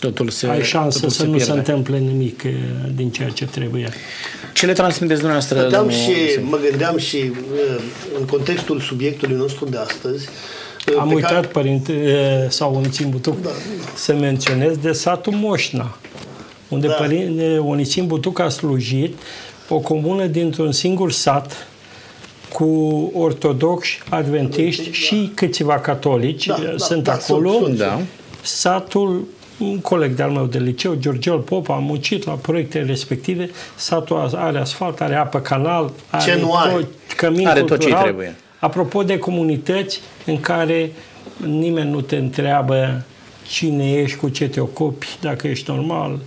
totul se, ai șansă totul să se nu pierde. se întâmple nimic eh, din ceea ce trebuie. Ce le transmiteți dumneavoastră? Stăteam și mă gândeam și eh, în contextul subiectului nostru de astăzi, eh, Am uitat, care... părinte, sau Onițim Butuc, da. să menționez de satul Moșna, unde da. părinte Onițim Butuc a slujit o comună dintr-un singur sat, cu ortodoxi, adventiști da. și câțiva catolici da, da, sunt da, acolo. Sunt, sunt, da. Satul, un coleg de-al meu de liceu, Georgiol Pop, a muncit la proiectele respective. Satul are asfalt, are apă canal, are, ce nu are? Tot, cămin are cultural. tot ce trebuie. Apropo de comunități în care nimeni nu te întreabă cine ești, cu ce te ocupi, dacă ești normal,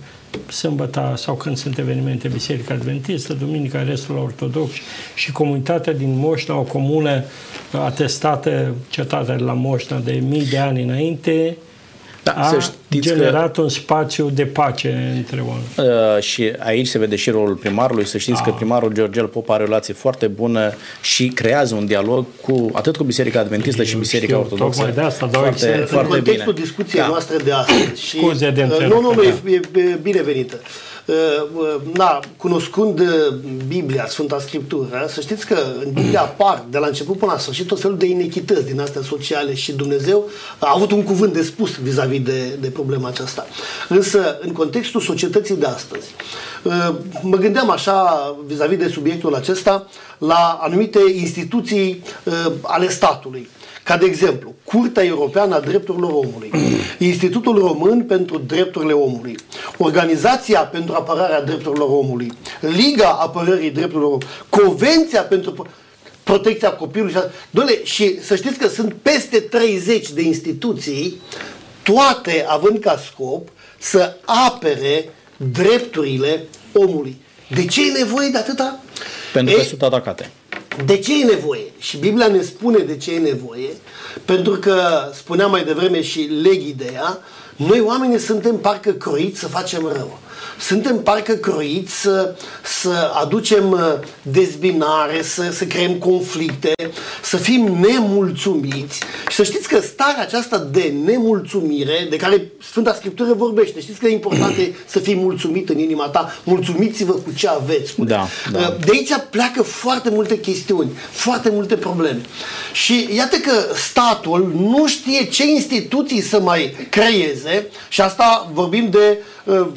sâmbăta sau când sunt evenimente Biserica Adventistă, duminica restul la ortodox și comunitatea din Moșna, o comună atestată, cetatea de la Moșna de mii de ani înainte, da, a să generat că, un spațiu de pace între oameni. Uh, și aici se vede și rolul primarului. Să știți a. că ah. primarul Georgel Pop are o relație foarte bună și creează un dialog cu atât cu Biserica Adventistă Eu și Biserica știu, Ortodoxă. Tocmai de asta dau foarte, foarte În contextul bine. discuției da. noastre de astăzi. Și, Scuze de uh, Nu, nu, nu, e, e binevenită. Uh, uh, na, cunoscând uh, Biblia, Sfânta Scriptură, să știți că în Biblia apar de la început până la sfârșit tot felul de inechități din astea sociale și Dumnezeu a avut un cuvânt de spus vis-a-vis de, de problema aceasta. Însă, în contextul societății de astăzi, mă gândeam așa vis-a-vis de subiectul acesta la anumite instituții ale statului ca de exemplu, Curtea Europeană a Drepturilor Omului, Institutul Român pentru Drepturile Omului, Organizația pentru Apărarea Drepturilor Omului, Liga Apărării Drepturilor Omului, Convenția pentru protecția copilului. Doamne, și să știți că sunt peste 30 de instituții, toate având ca scop să apere drepturile omului. De ce e nevoie de atâta? Pentru că e, sunt atacate. De ce e nevoie? Și Biblia ne spune de ce e nevoie, pentru că, spuneam mai devreme și leg ideea, noi oamenii suntem parcă croiți să facem rău. Suntem parcă croiți să, să aducem uh, dezbinare, să, să creăm conflicte, să fim nemulțumiți și să știți că starea aceasta de nemulțumire, de care Sfânta Scriptură vorbește, știți că e important să fii mulțumit în inima ta, mulțumiți-vă cu ce aveți. Da, da. Uh, de aici pleacă foarte multe chestiuni, foarte multe probleme. Și iată că statul nu știe ce instituții să mai creeze și asta vorbim de uh,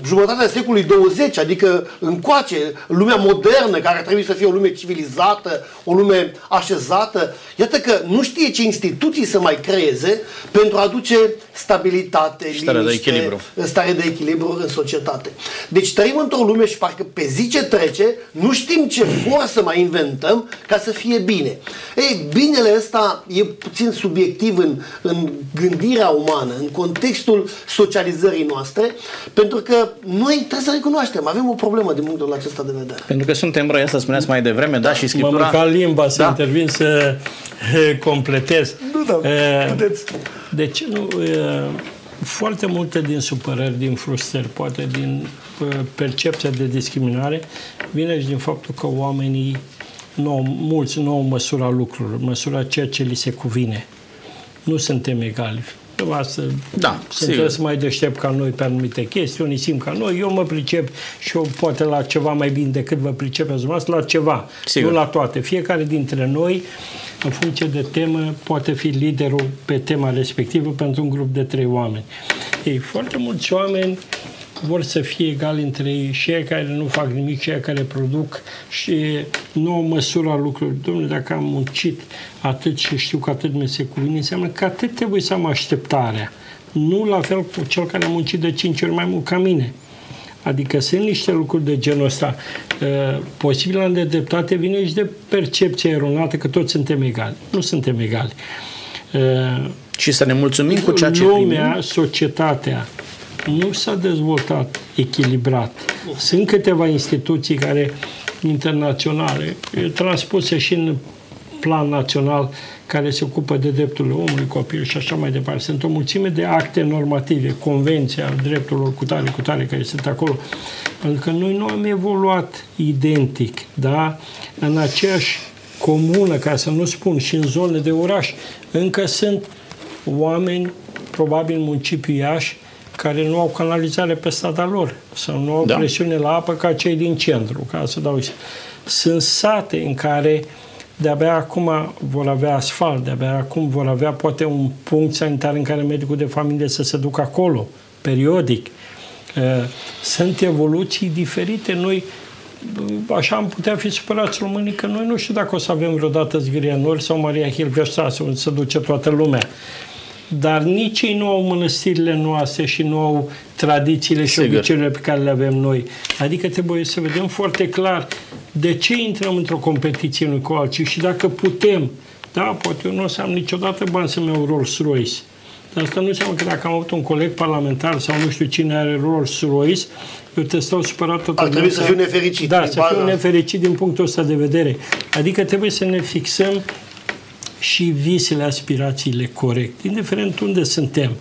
jumătatea secolului 20, adică încoace, lumea modernă, care trebuie să fie o lume civilizată, o lume așezată. Iată că nu știe ce instituții să mai creeze pentru a aduce stabilitate, stare liniște, de echilibru. stare de echilibru în societate. Deci trăim într-o lume și parcă pe zi ce trece, nu știm ce vor să mai inventăm ca să fie bine. Ei, binele ăsta e puțin subiectiv în, în gândirea umană, în contextul socializării noastre, pentru că noi trebuie să recunoaștem, avem o problemă din punctul acesta de vedere. Pentru că suntem răi, asta spuneați mai devreme, da, și Scriptura... Mă limba să da. intervin să completez. Nu, da, puteți. Deci, nu, foarte multe din supărări, din frustrări, poate din percepția de discriminare, vine și din faptul că oamenii nu, mulți nu au măsura lucrurilor, măsura ceea ce li se cuvine. Nu suntem egali. Să, da, sunteți mai deștept ca noi pe anumite chestii, unii simt ca noi, eu mă pricep și eu poate la ceva mai bine decât vă pricepeți dumneavoastră, la ceva, sigur. nu la toate. Fiecare dintre noi, în funcție de temă, poate fi liderul pe tema respectivă pentru un grup de trei oameni. Ei, foarte mulți oameni vor să fie egali între ei și ei care nu fac nimic și ei care produc și nu o măsură a lucrurilor. Domnule, dacă am muncit atât și știu că atât mi se cuvine, înseamnă că atât trebuie să am așteptarea. Nu la fel cu cel care a muncit de cinci ori mai mult ca mine. Adică sunt niște lucruri de genul ăsta. Uh, posibil la dreptate vine și de percepție eronată că toți suntem egali. Nu suntem egali. Uh, și să ne mulțumim cu ceea ce Lumea, primim. societatea, nu s-a dezvoltat echilibrat. Sunt câteva instituții care internaționale, transpuse și în plan național, care se ocupă de drepturile omului, copil și așa mai departe. Sunt o mulțime de acte normative, convenția drepturilor cu tare, cu tare, care sunt acolo. Pentru că noi nu am evoluat identic, da? În aceeași comună, ca să nu spun, și în zone de oraș, încă sunt oameni, probabil muncipiași, care nu au canalizare pe strada lor sau nu au da. presiune la apă ca cei din centru, ca să dau Sunt sate în care de-abia acum vor avea asfalt, de-abia acum vor avea poate un punct sanitar în care medicul de familie să se ducă acolo, periodic. Uh, sunt evoluții diferite. Noi așa am putea fi supărați românii că noi nu știu dacă o să avem vreodată Zgrianori sau Maria Hilveșa să se duce toată lumea dar nici ei nu au mănăstirile noastre și nu au tradițiile și obiceiurile pe care le avem noi. Adică trebuie să vedem foarte clar de ce intrăm într-o competiție unui cu alții și dacă putem, da, poate eu nu o să am niciodată bani să-mi iau Rolls-Royce, dar asta nu înseamnă că dacă am avut un coleg parlamentar sau nu știu cine are Rolls-Royce, eu te stau supărat tot Ar trebui să fiu nefericit. Da, să fiu nefericit din punctul ăsta de vedere. Adică trebuie să ne fixăm și visele, aspirațiile corect, indiferent unde suntem.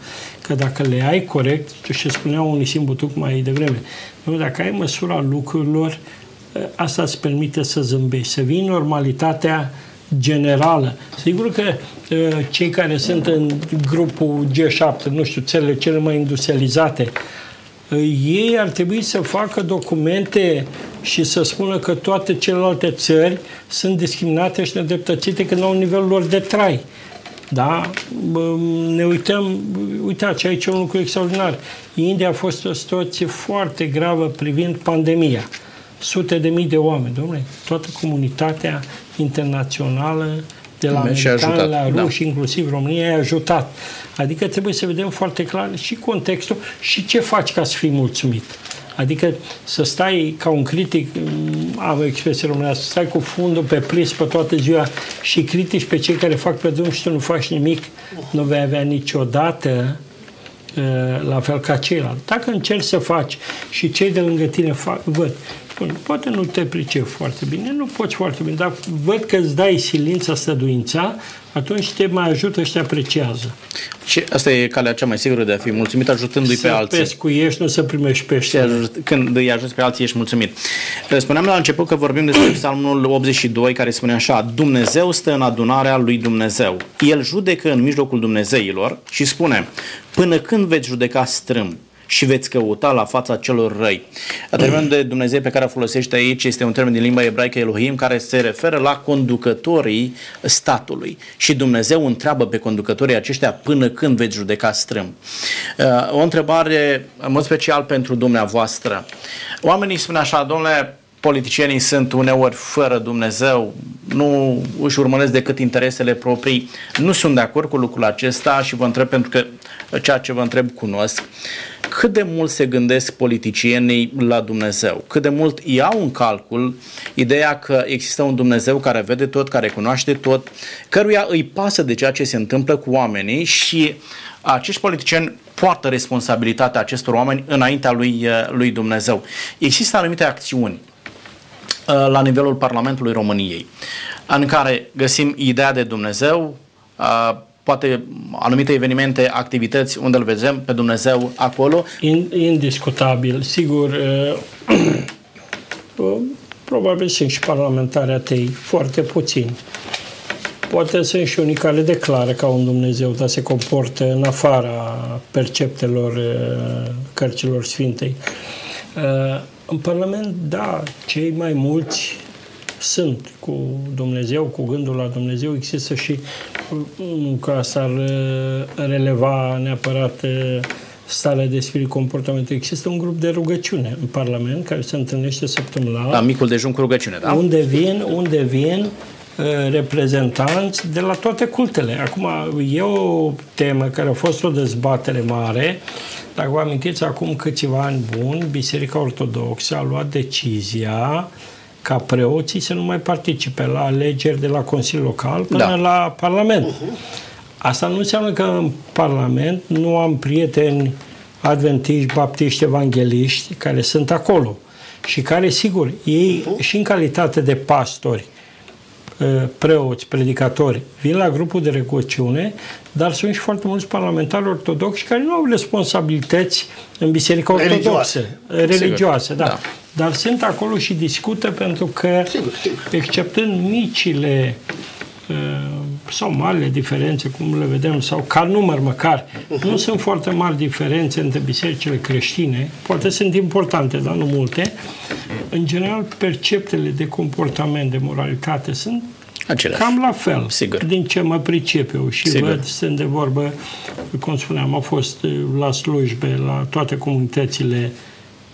Că dacă le ai corect, și spunea unii Butuc mai devreme, nu, dacă ai măsura lucrurilor, asta îți permite să zâmbești, să vii normalitatea generală. Sigur că cei care sunt în grupul G7, nu știu, țările cele mai industrializate, ei ar trebui să facă documente și să spună că toate celelalte țări sunt discriminate și nedreptățite când au nivelul lor de trai. Da? Ne uităm, uitați, aici e un lucru extraordinar. India a fost o situație foarte gravă privind pandemia. Sute de mii de oameni, domnule, toată comunitatea internațională, de la americani la da. ruși, da. inclusiv România, a ajutat. Adică trebuie să vedem foarte clar și contextul și ce faci ca să fii mulțumit. Adică să stai ca un critic, am o expresie românească, să stai cu fundul pe plis pe toată ziua și critici pe cei care fac pe drum și tu nu faci nimic, nu vei avea niciodată uh, la fel ca ceilalți. Dacă încerci să faci și cei de lângă tine fac, văd, Bun, poate nu te pricep foarte bine, nu poți foarte bine, dar văd că îți dai silința, stăduința, atunci te mai ajută și te apreciază. Și asta e calea cea mai sigură de a fi mulțumit ajutându-i să pe alții. Să pescuiești, nu să primești pește. Ajut, când îi ajuți pe alții, ești mulțumit. Spuneam la început că vorbim despre psalmul 82 care spune așa Dumnezeu stă în adunarea lui Dumnezeu. El judecă în mijlocul Dumnezeilor și spune Până când veți judeca strâmb? Și veți căuta la fața celor răi. Termenul de Dumnezeu pe care o folosește aici este un termen din limba ebraică Elohim care se referă la conducătorii statului. Și Dumnezeu întreabă pe conducătorii aceștia până când veți judeca strâm. Uh, o întrebare în mod special pentru dumneavoastră. Oamenii spun așa, domnule, politicienii sunt uneori fără Dumnezeu, nu își urmăresc decât interesele proprii. Nu sunt de acord cu lucrul acesta și vă întreb pentru că ceea ce vă întreb cunosc. Cât de mult se gândesc politicienii la Dumnezeu? Cât de mult iau în calcul ideea că există un Dumnezeu care vede tot, care cunoaște tot, căruia îi pasă de ceea ce se întâmplă cu oamenii și acești politicieni poartă responsabilitatea acestor oameni înaintea lui, lui Dumnezeu. Există anumite acțiuni Uh, la nivelul Parlamentului României, în care găsim ideea de Dumnezeu, uh, poate anumite evenimente, activități unde îl vedem pe Dumnezeu acolo? Indiscutabil. Sigur, uh, probabil sunt și parlamentari atei, foarte puțini. Poate sunt și unii care declară ca un Dumnezeu, dar se comportă în afara perceptelor cărților Sfintei. În Parlament, da, cei mai mulți sunt cu Dumnezeu, cu gândul la Dumnezeu. Există și, nu că asta ar uh, releva neapărat uh, starea de spirit, comportament. Există un grup de rugăciune în Parlament care se întâlnește săptămânal. La micul dejun cu rugăciune, da? Unde vin, unde vin uh, reprezentanți de la toate cultele. Acum, e o temă care a fost o dezbatere mare dacă vă amintiți, acum câțiva ani buni, Biserica Ortodoxă a luat decizia ca preoții să nu mai participe la alegeri de la Consiliul Local până da. la Parlament. Uh-huh. Asta nu înseamnă că în Parlament nu am prieteni adventiști, baptiști, evangeliști care sunt acolo și care, sigur, ei uh-huh. și în calitate de pastori Uh, preoți, predicatori, vin la grupul de rugăciune, dar sunt și foarte mulți parlamentari ortodoxi care nu au responsabilități în Biserica Ortodoxă, religioase, religioase da. da. Dar sunt acolo și discută pentru că, sigur, sigur. exceptând micile uh, sau marile diferențe, cum le vedem, sau ca număr măcar, uh-huh. nu sunt foarte mari diferențe între bisericile creștine, poate sunt importante, dar nu multe. În general, perceptele de comportament, de moralitate sunt Același. cam la fel, Sigur. din ce mă pricep eu și Sigur. văd, sunt de vorbă, cum spuneam, au fost uh, la slujbe, la toate comunitățile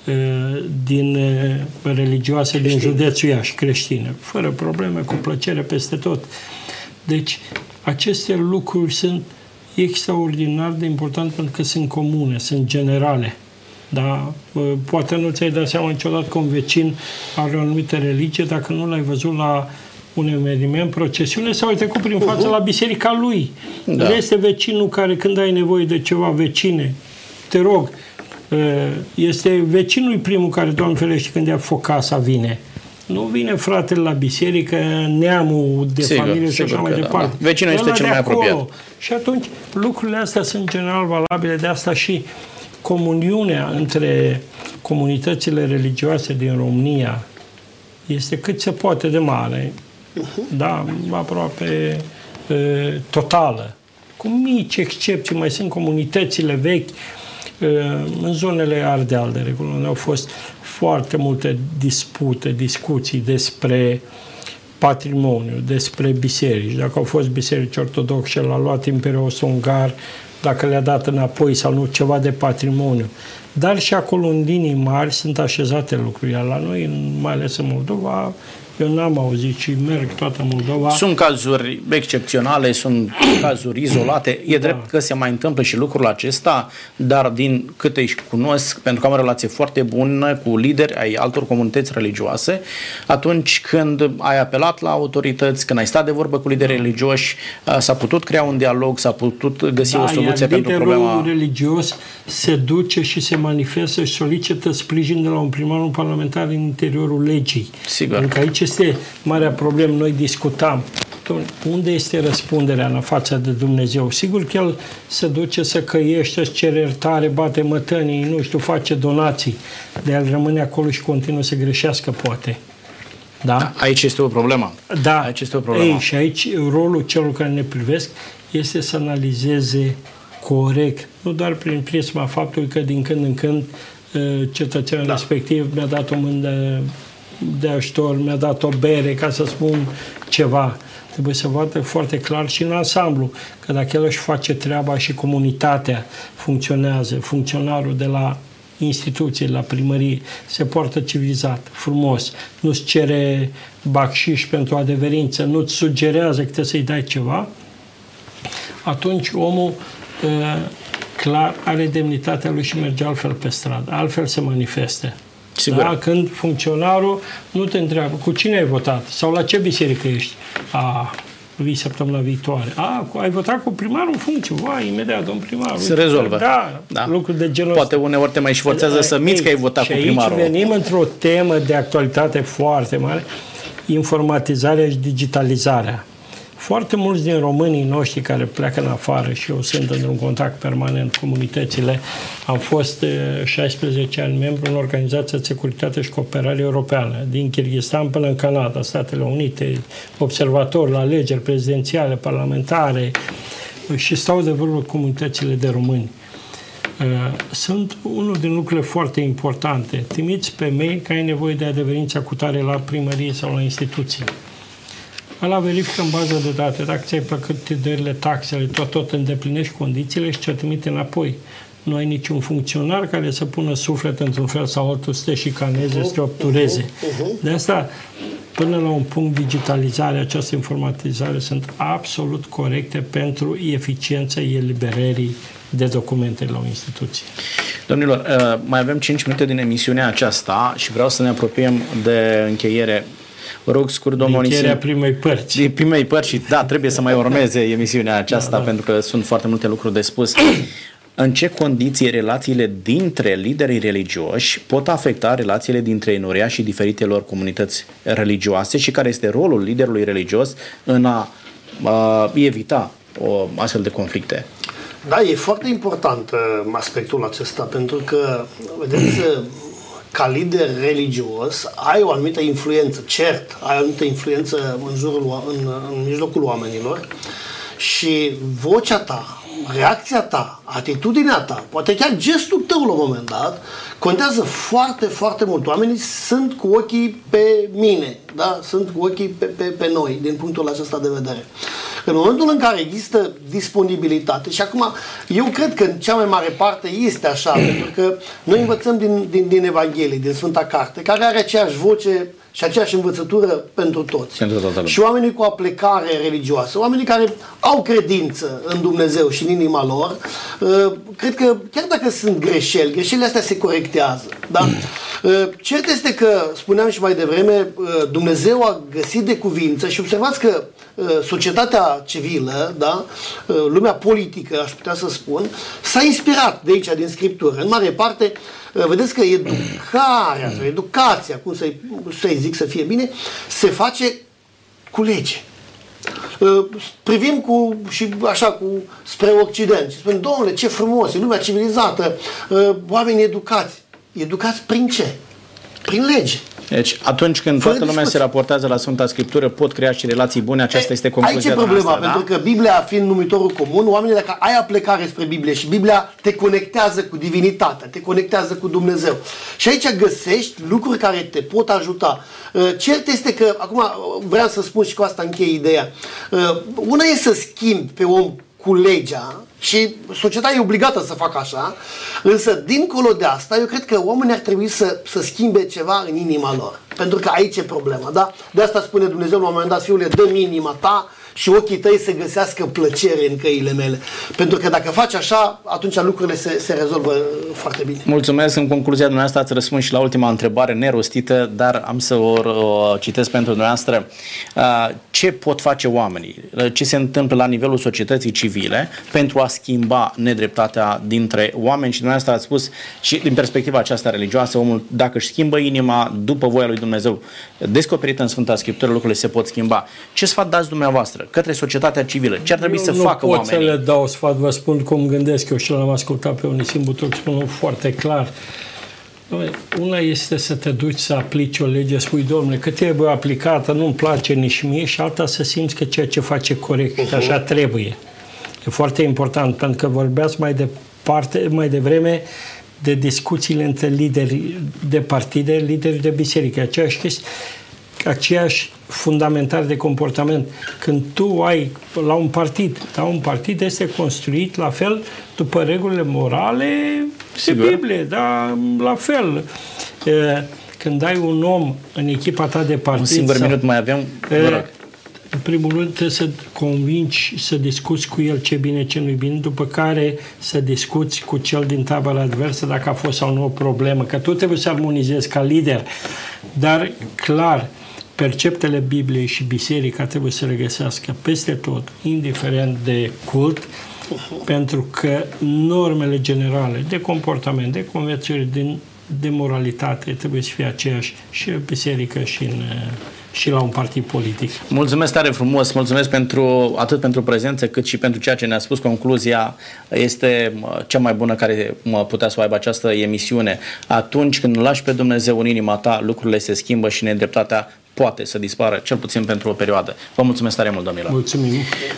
uh, din uh, religioase din județul Iași, creștine, fără probleme, cu plăcere peste tot. Deci, aceste lucruri sunt extraordinar de importante pentru că sunt comune, sunt generale. Da? Poate nu ți-ai dat seama niciodată că un vecin are o anumită religie dacă nu l-ai văzut la un eveniment, procesiune sau ai trecut prin față uh-huh. la biserica lui. Da. Este vecinul care când ai nevoie de ceva, vecine, te rog, este vecinul primul care, Doamne ferește, când ia foc casa, vine. Nu vine fratele la biserică, neamul de sigur, familie și așa mai departe. Da. Vecinul este cel mai apropiat. Și atunci lucrurile astea sunt general valabile, de asta și comuniunea între comunitățile religioase din România este cât se poate de mare, uh-huh. da, aproape e, totală. Cu mici excepții, mai sunt comunitățile vechi, în zonele Ardeal, de regulă, unde au fost foarte multe dispute, discuții despre patrimoniu, despre biserici. Dacă au fost biserici ortodoxe, l-a luat Imperiul Ungar, dacă le-a dat înapoi sau nu, ceva de patrimoniu. Dar și acolo, în linii mari, sunt așezate lucruri. Iar la noi, mai ales în Moldova, eu n-am auzit și merg toată Moldova. Sunt cazuri excepționale, sunt cazuri izolate. E da. drept că se mai întâmplă și lucrul acesta, dar din câte își cunosc, pentru că am o relație foarte bună cu lideri ai altor comunități religioase, atunci când ai apelat la autorități, când ai stat de vorbă cu lideri da. religioși, s-a putut crea un dialog, s-a putut găsi da, o soluție pentru problema... religios se duce și se manifestă și solicită sprijin de la un primar, un parlamentar în interiorul legii. Sigur. Pentru că aici este marea problemă. Noi discutam unde este răspunderea în fața de Dumnezeu. Sigur că El se duce să căiește, să cere iertare, bate mătănii, nu știu, face donații, de El rămâne acolo și continuă să greșească, poate. Da? Aici este o problemă. Da. Aici este o problemă. Ei, și aici rolul celor care ne privesc este să analizeze corect, nu doar prin prisma faptului că din când în când uh, cetățeanul da. respectiv mi-a dat o mână de, de ajutor, mi-a dat o bere, ca să spun ceva. Trebuie să vadă foarte clar și în ansamblu, că dacă el își face treaba și comunitatea funcționează, funcționarul de la instituție, la primărie, se poartă civilizat, frumos, nu-ți cere bacșiș pentru adeverință, nu-ți sugerează că trebuie să-i dai ceva, atunci omul uh, clar are demnitatea lui și merge altfel pe stradă, altfel se manifeste. Sigur. Da? Când funcționarul nu te întreabă cu cine ai votat sau la ce biserică ești. A, vii săptămâna viitoare. A, ai votat cu primarul în funcție. Vai, imediat, domn primar. Se rezolvă. Da, da. lucruri de genul Poate uneori te mai și forțează să miți că ai votat și cu primarul. aici venim într-o temă de actualitate foarte mare, informatizarea și digitalizarea. Foarte mulți din românii noștri care pleacă în afară și eu sunt într-un contact permanent cu comunitățile, am fost 16 ani membru în Organizația de Securitate și Cooperare Europeană, din Kyrgyzstan până în Canada, Statele Unite, observator la alegeri prezidențiale, parlamentare și stau de vorbă comunitățile de români. Sunt unul din lucrurile foarte importante. Trimiți pe mail că ai nevoie de adeverința cu tare la primărie sau la instituție Ăla verifică în bază de date dacă ți-ai plăcut dările, taxele, tot, tot îndeplinești condițiile și ce trimite înapoi. Nu ai niciun funcționar care să pună suflet într-un fel sau altul să te șicaneze, să te obtureze. De asta, până la un punct, digitalizare, această informatizare sunt absolut corecte pentru eficiența eliberării de documente la o instituție. Domnilor, uh, mai avem 5 minute din emisiunea aceasta și vreau să ne apropiem de încheiere. Vă rog scurt, domnul Onisim. primei părți. Din primei părți și da, trebuie să mai urmeze emisiunea aceasta da, da. pentru că sunt foarte multe lucruri de spus. În ce condiții relațiile dintre liderii religioși pot afecta relațiile dintre enoria și diferitelor comunități religioase și care este rolul liderului religios în a, a evita o astfel de conflicte? Da, e foarte important uh, aspectul acesta, pentru că, vedeți, ca lider religios, ai o anumită influență, cert, ai o anumită influență în, jurul, în, în mijlocul oamenilor și vocea ta, reacția ta, atitudinea ta, poate chiar gestul tău la un moment dat, contează foarte, foarte mult. Oamenii sunt cu ochii pe mine, da? sunt cu ochii pe, pe, pe noi, din punctul acesta de vedere. În momentul în care există disponibilitate, și acum eu cred că în cea mai mare parte este așa, pentru că noi învățăm din, din, din Evanghelie, din Sfânta Carte, care are aceeași voce și aceeași învățătură pentru toți. Pentru toată și oamenii cu aplicare religioasă, oamenii care au credință în Dumnezeu și în inima lor, uh, cred că chiar dacă sunt greșeli, greșelile astea se corectează. Da? Uh, cert este că, spuneam și mai devreme, uh, Dumnezeu a găsit de cuvință și observați că societatea civilă, da, lumea politică, aș putea să spun, s-a inspirat de aici, din Scriptură. În mare parte, vedeți că educarea, sau educația, cum să-i, să zic să fie bine, se face cu lege. Privim cu, și așa cu, spre Occident și spunem, domnule, ce frumos, e lumea civilizată, oameni educați. Educați prin ce? Prin lege. Deci, atunci când Fără toată lumea discuție. se raportează la Sfânta Scriptură, pot crea și relații bune, aceasta e, este concluzia Aici e problema, noastră, pentru da? că Biblia fiind numitorul comun, oamenii dacă ai aplecare spre Biblie și Biblia te conectează cu divinitatea, te conectează cu Dumnezeu. Și aici găsești lucruri care te pot ajuta. Uh, cert este că, acum vreau să spun și cu asta închei ideea, uh, una e să schimbi pe om cu legea și societatea e obligată să facă așa, însă dincolo de asta, eu cred că oamenii ar trebui să, să schimbe ceva în inima lor. Pentru că aici e problema, da? De asta spune Dumnezeu la un moment dat, fiule, dă inima ta și ochii tăi să găsească plăcere în căile mele. Pentru că dacă faci așa, atunci lucrurile se, se rezolvă foarte bine. Mulțumesc. În concluzia dumneavoastră ați răspuns și la ultima întrebare nerostită, dar am să o, o citesc pentru dumneavoastră. Ce pot face oamenii? Ce se întâmplă la nivelul societății civile pentru a schimba nedreptatea dintre oameni? Și dumneavoastră ați spus și din perspectiva aceasta religioasă, omul dacă își schimbă inima după voia lui Dumnezeu, descoperită în Sfânta Scriptură, lucrurile se pot schimba. Ce sfat dați dumneavoastră către societatea civilă? Ce ar trebui Eu să nu facă pot oamenii? să le dau sfat, vă spun cum gândesc eu și l-am ascultat pe Unisim Butoc, spun foarte clar. Doamne, Una este să te duci să aplici o lege, spui, domnule, că trebuie aplicată, nu-mi place nici mie, și alta să simți că ceea ce face corect, așa trebuie. E foarte important, pentru că vorbeați mai departe, mai devreme de discuțiile între lideri de partide, lideri de biserică, aceeași chestie aceeași fundamental de comportament. Când tu ai la un partid, da, un partid este construit la fel după regulile morale Sigur. de Biblie, da, la fel. E, Când ai un om în echipa ta de partid... Un singur sau- minut mai avem. Vă E, rog. În primul rând trebuie să convingi, să discuți cu el ce bine, ce nu-i bine, după care să discuți cu cel din tabăra adversă dacă a fost sau nu o problemă, că tu trebuie să armonizezi ca lider. Dar, clar, perceptele Bibliei și biserica trebuie să le găsească peste tot, indiferent de cult, pentru că normele generale de comportament, de conviețuire, din, de moralitate trebuie să fie aceeași și în biserică și, în, și la un partid politic. Mulțumesc tare frumos, mulțumesc pentru atât pentru prezență cât și pentru ceea ce ne-a spus. Concluzia este mă, cea mai bună care mă putea să o aibă această emisiune. Atunci când lași pe Dumnezeu în inima ta, lucrurile se schimbă și nedreptatea poate să dispară, cel puțin pentru o perioadă. Vă mulțumesc tare mult, domnilor. Mulțumim!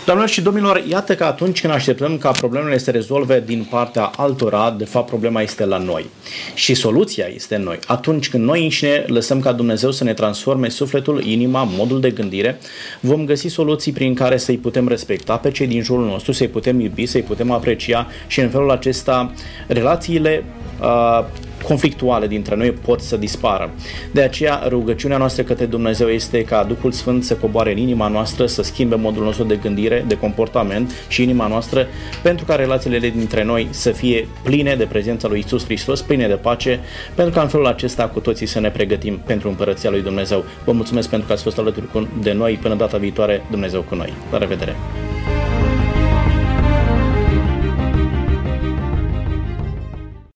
Doamnelor și domnilor, iată că atunci când așteptăm ca problemele să se rezolve din partea altora, de fapt problema este la noi. Și soluția este în noi. Atunci când noi înșine lăsăm ca Dumnezeu să ne transforme sufletul, inima, modul de gândire, vom găsi soluții prin care să-i putem respecta pe cei din jurul nostru, să-i putem iubi, să-i putem aprecia și în felul acesta relațiile uh, conflictuale dintre noi pot să dispară. De aceea, rugăciunea noastră către Dumnezeu este ca Duhul Sfânt să coboare în inima noastră, să schimbe modul nostru de gândire, de comportament și inima noastră, pentru ca relațiile dintre noi să fie pline de prezența lui Isus Hristos, pline de pace, pentru ca în felul acesta cu toții să ne pregătim pentru împărăția lui Dumnezeu. Vă mulțumesc pentru că ați fost alături cu- de noi până data viitoare, Dumnezeu cu noi. La revedere!